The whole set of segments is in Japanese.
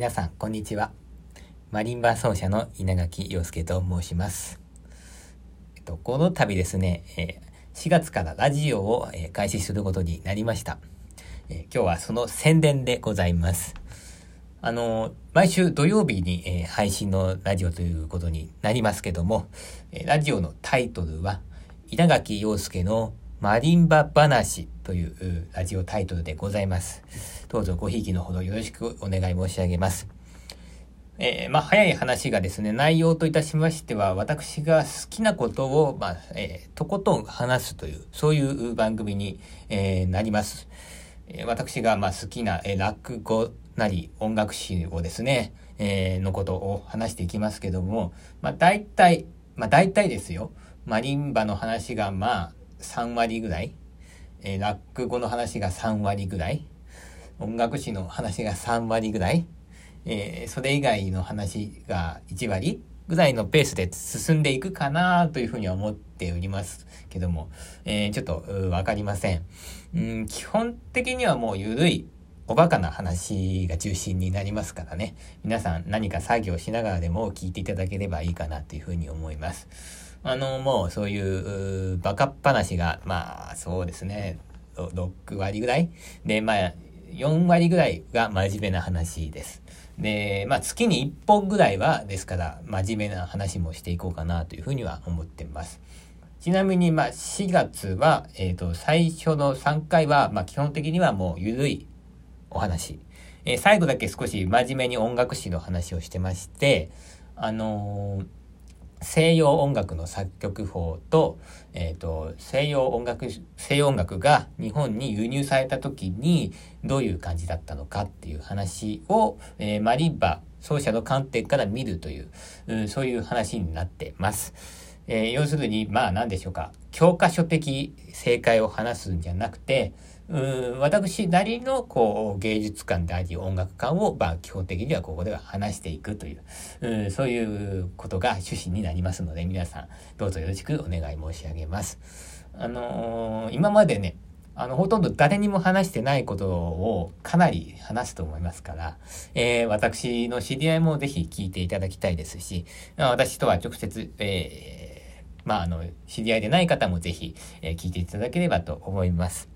皆さん、こんにちは。マリンバ奏者の稲垣陽介と申します。えっと、この度ですね、え4月からラジオを、え開始することになりました。え今日はその宣伝でございます。あの、毎週土曜日に、え配信のラジオということになりますけども、えラジオのタイトルは、稲垣陽介のマリンバ話というラジオタイトルでございます。どうぞごひいきのほどよろしくお願い申し上げます。えー、まあ、早い話がですね、内容といたしましては、私が好きなことを、まあ、えー、とことん話すという、そういう番組に、えー、なります。え私が、まあ、好きな、え落語なり音楽史をですね、えのことを話していきますけども、まあ、大体、まあ、大体ですよ。マリンバの話が、まあ、3割ぐらい、えー、落語の話が3割ぐらい、音楽史の話が3割ぐらい、えー、それ以外の話が1割ぐらいのペースで進んでいくかなというふうには思っておりますけども、えー、ちょっとわかりません。ん、基本的にはもう緩いおバカな話が中心になりますからね。皆さん何か作業しながらでも聞いていただければいいかなというふうに思います。あの、もうそういう、バカっ話が、まあ、そうですね、6割ぐらい？で、まあ、4割ぐらいが真面目な話です。で、まあ、月に1本ぐらいは、ですから、真面目な話もしていこうかなというふうには思ってます。ちなみに、まあ、4月は、えっ、ー、と、最初の3回は、まあ、基本的にはもう、ゆるいお話。えー、最後だけ少し真面目に音楽史の話をしてまして、あのー西洋音楽の作曲法と、えっ、ー、と、西洋音楽、西洋音楽が日本に輸入された時にどういう感じだったのかっていう話を、えー、マリンバ奏者の観点から見るという、うん、そういう話になってます。えー、要するに、まあ何でしょうか、教科書的正解を話すんじゃなくて、うん私なりのこう芸術観であり音楽観を、まあ、基本的にはここでは話していくという、うんそういうことが趣旨になりますので皆さんどうぞよろしくお願い申し上げます。あのー、今までねあの、ほとんど誰にも話してないことをかなり話すと思いますから、えー、私の知り合いもぜひ聞いていただきたいですし、私とは直接、えー、まあ、あの、知り合いでない方もぜひ、えー、聞いていただければと思います。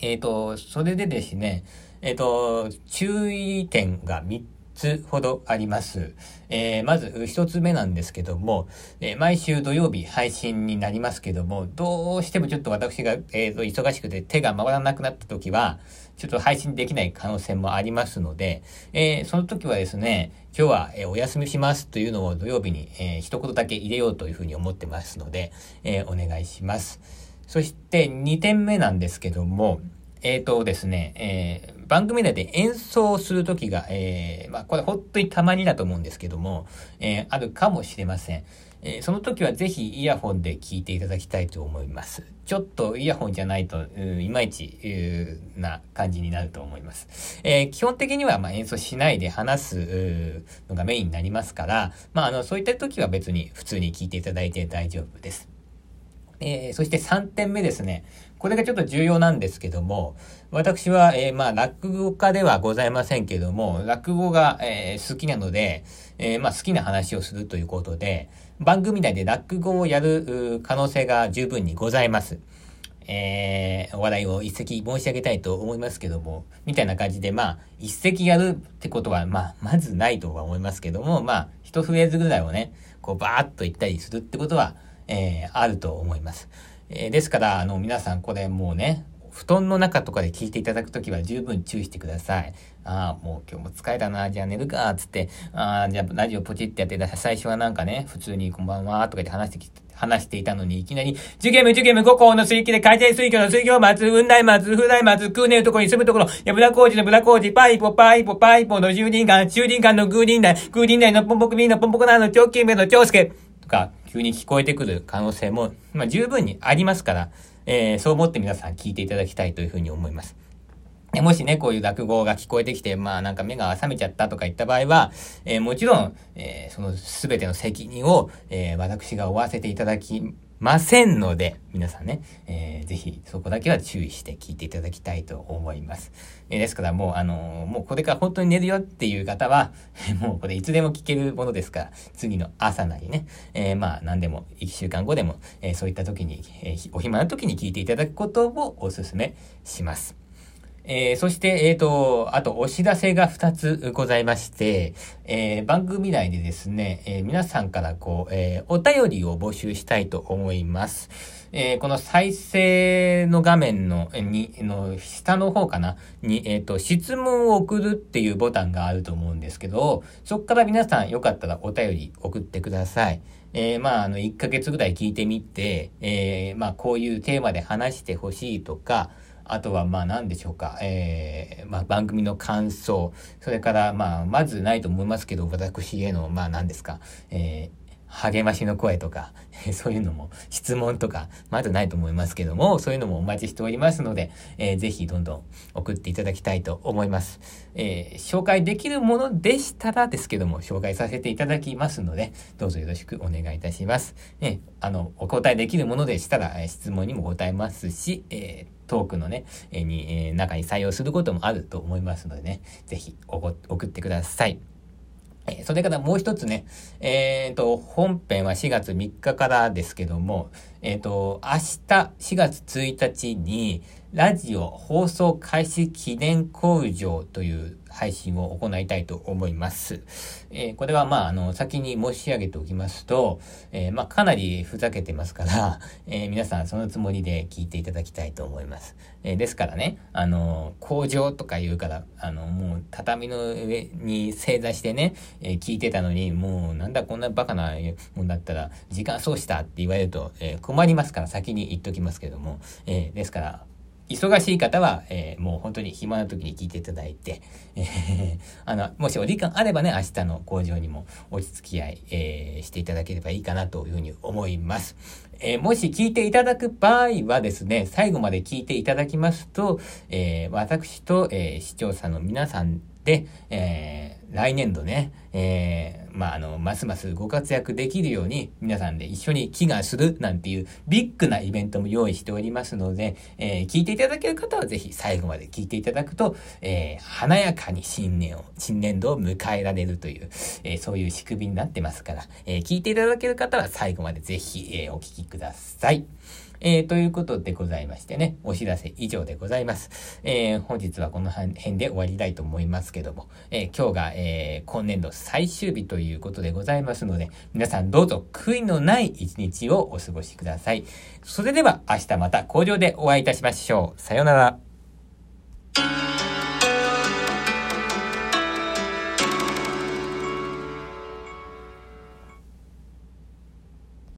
えっ、ー、と、それでですね、えっ、ー、と、注意点が3つほどあります。えー、まず1つ目なんですけども、え毎週土曜日配信になりますけども、どうしてもちょっと私が、えーと、忙しくて手が回らなくなった時は、ちょっと配信できない可能性もありますので、えその時はですね、今日は、えお休みしますというのを土曜日に、えー、一言だけ入れようというふうに思ってますので、えお願いします。そして2点目なんですけども、えっ、ー、とですね、えー、番組内で演奏するときが、えー、まあ、これ本当にたまにだと思うんですけども、えあるかもしれません。えその時はぜひイヤホンで聞いていただきたいと思います。ちょっとイヤホンじゃないと、いまいち、な感じになると思います。え基本的にはま演奏しないで話すのがメインになりますから、まあ、あの、そういった時は別に普通に聞いていただいて大丈夫です。えー、そして3点目ですね。これがちょっと重要なんですけども、私は、えー、まあ、落語家ではございませんけども、落語が、えー、好きなので、えー、まあ、好きな話をするということで、番組内で落語をやる可能性が十分にございます。えー、お笑いを一席申し上げたいと思いますけども、みたいな感じで、まあ、一席やるってことは、まあ、まずないとは思いますけども、まあ、一フレーズぐらいをね、こう、バーッと言ったりするってことは、えー、あると思います。えー、ですから、あの、皆さんこれもうね、布団の中とかで聞いていただくときは十分注意してください。ああ、もう今日も疲れたな、じゃあ寝るか、つって、ああ、じゃあラジオポチってやってた最初はなんかね、普通にこんばんは、とか言って話してきて、話していたのに、いきなり、受験無受験無五校の水域で回転水魚の水魚松、雲内松、風来松、空年のところに住むところ、やぶら工事のぶら工事、パイポ、パイポ、パイポの住人間、住人間のグーリン内、グーリン内のポンポクミーのポンポコナーの長金目の長介、とか、急に聞こえてくる可能性も、まあ、十分にありますから、えー、そう思って皆さん聞いていただきたいというふうに思います。もしね、こういう落語が聞こえてきて、まあなんか目が覚めちゃったとか言った場合は、えー、もちろん、えー、その全ての責任を、えー、私が負わせていただきませんので、皆さんね、えー、ぜひそこだけは注意して聞いていただきたいと思います。えー、ですからもう、あのー、もうこれから本当に寝るよっていう方は、もうこれいつでも聞けるものですから、次の朝なりね、えー、まあ何でも、1週間後でも、え、そういった時に、え、お暇な時に聞いていただくことをお勧めします。えー、そして、えっ、ー、と、あとお知らせが2つございまして、えー、番組内でですね、え皆さんからこう、えお便りを募集したいと思います。えこの再生の画面の、に、の、下の方かな？に、えっ、と、質問を送るっていうボタンがあると思うんですけど、そこから皆さんよかったらお便り送ってください。えー、まあ、あの、1ヶ月ぐらい聞いてみて、えー、まあ、こういうテーマで話してほしいとか、あとは、まあ、何でしょうか。えー、まあ、番組の感想。それから、まあ、まずないと思いますけど、私への、まあ、何ですか。えー励ましの声とか、そういうのも、質問とか、まだないと思いますけども、そういうのもお待ちしておりますので、えー、ぜひどんどん送っていただきたいと思います。えー、紹介できるものでしたらですけども、紹介させていただきますので、どうぞよろしくお願いいたします。ね、あの、お答えできるものでしたら、質問にも答えますし、えートークのね、えに、え中に採用することもあると思いますのでね、ぜひ送ってください。それからもう一つね、え、ー、と、本編は4月3日からですけども、えっ、ー、と、明日4月1日に、ラジオ放送開始記念工場という配信を行いたいと思います。えー、これはまあ、あの、先に申し上げておきますと、えー、まあ、かなりふざけてますから、えー、皆さんそのつもりで聞いていただきたいと思います。えですからね、あの、工場とか言うから、あの、もう畳の上に正座してね、え聞いてたのに、もうなんだこんなバカなもんだったら、時間そうしたって言われると、え困りますから先に言っときますけども、えですから、忙しい方は、えー、もう本当に暇な時に聞いていただいて、えー、あの、もしお時間あればね、明日の工場にもお付き合い、えー、していただければいいかなというふうに思います。えもし聞いていただく場合はですね、最後まで聞いていただきますと、え私と、え視聴者の皆さんで、え来年度ね、えー、まあ、あの、ますますご活躍できるように、皆さんで一緒に祈願するなんていうビッグなイベントも用意しておりますので、えー、聞いていただける方はぜひ最後まで聞いていただくと、えー、華やかに新年を、新年度を迎えられるという、えそういう仕組みになってますから、え聞いていただける方は最後までぜひ、えお聞きください。えー、ということでございましてね、お知らせ以上でございます。えー、本日はこの辺で終わりたいと思いますけども、えー、今日が、え今年度最終日ということでございますので、皆さんどうぞ悔いのない一日をお過ごしください。それでは明日また工場でお会いいたしましょう。さようなら。